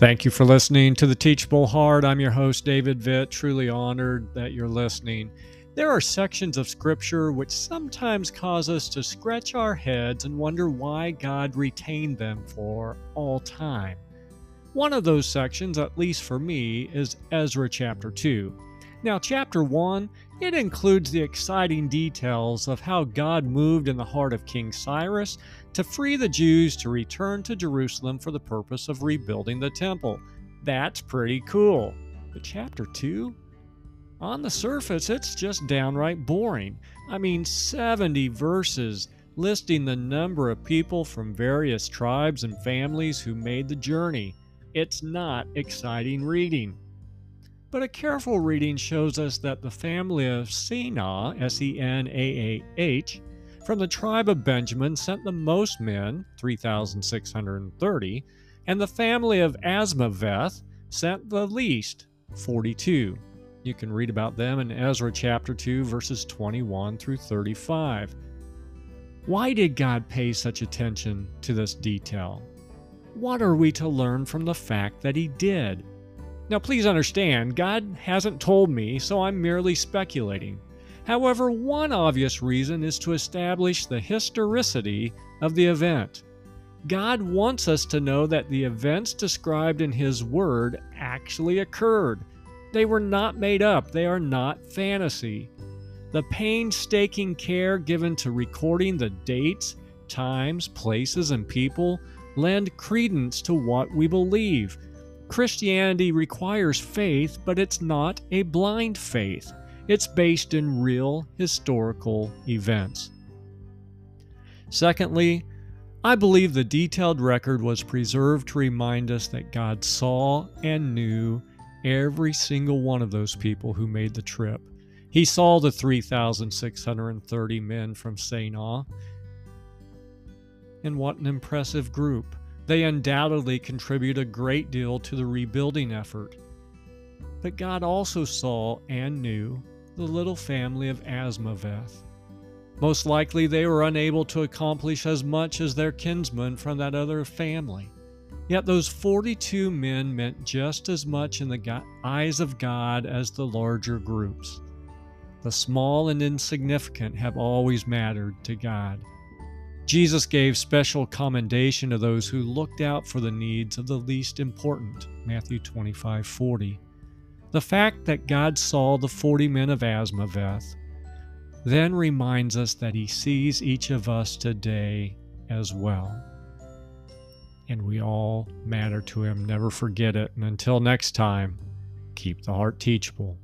Thank you for listening to the Teachable Heart. I'm your host, David Vitt. Truly honored that you're listening. There are sections of Scripture which sometimes cause us to scratch our heads and wonder why God retained them for all time. One of those sections, at least for me, is Ezra chapter 2. Now, chapter 1, it includes the exciting details of how God moved in the heart of King Cyrus to free the Jews to return to Jerusalem for the purpose of rebuilding the temple. That's pretty cool. But chapter 2? On the surface, it's just downright boring. I mean, 70 verses listing the number of people from various tribes and families who made the journey. It's not exciting reading. But a careful reading shows us that the family of Senaah, S E N A A H, from the tribe of Benjamin sent the most men, 3,630, and the family of Azmaveth sent the least, 42. You can read about them in Ezra chapter 2, verses 21 through 35. Why did God pay such attention to this detail? What are we to learn from the fact that He did? Now, please understand, God hasn't told me, so I'm merely speculating. However, one obvious reason is to establish the historicity of the event. God wants us to know that the events described in His Word actually occurred. They were not made up, they are not fantasy. The painstaking care given to recording the dates, times, places, and people lend credence to what we believe. Christianity requires faith, but it's not a blind faith. It's based in real historical events. Secondly, I believe the detailed record was preserved to remind us that God saw and knew every single one of those people who made the trip. He saw the 3,630 men from Senaah. And what an impressive group. They undoubtedly contribute a great deal to the rebuilding effort. But God also saw and knew the little family of Azmaveth. Most likely, they were unable to accomplish as much as their kinsmen from that other family. Yet those 42 men meant just as much in the eyes of God as the larger groups. The small and insignificant have always mattered to God. Jesus gave special commendation to those who looked out for the needs of the least important. Matthew 25 40. The fact that God saw the 40 men of Azmaveth then reminds us that He sees each of us today as well. And we all matter to Him. Never forget it. And until next time, keep the heart teachable.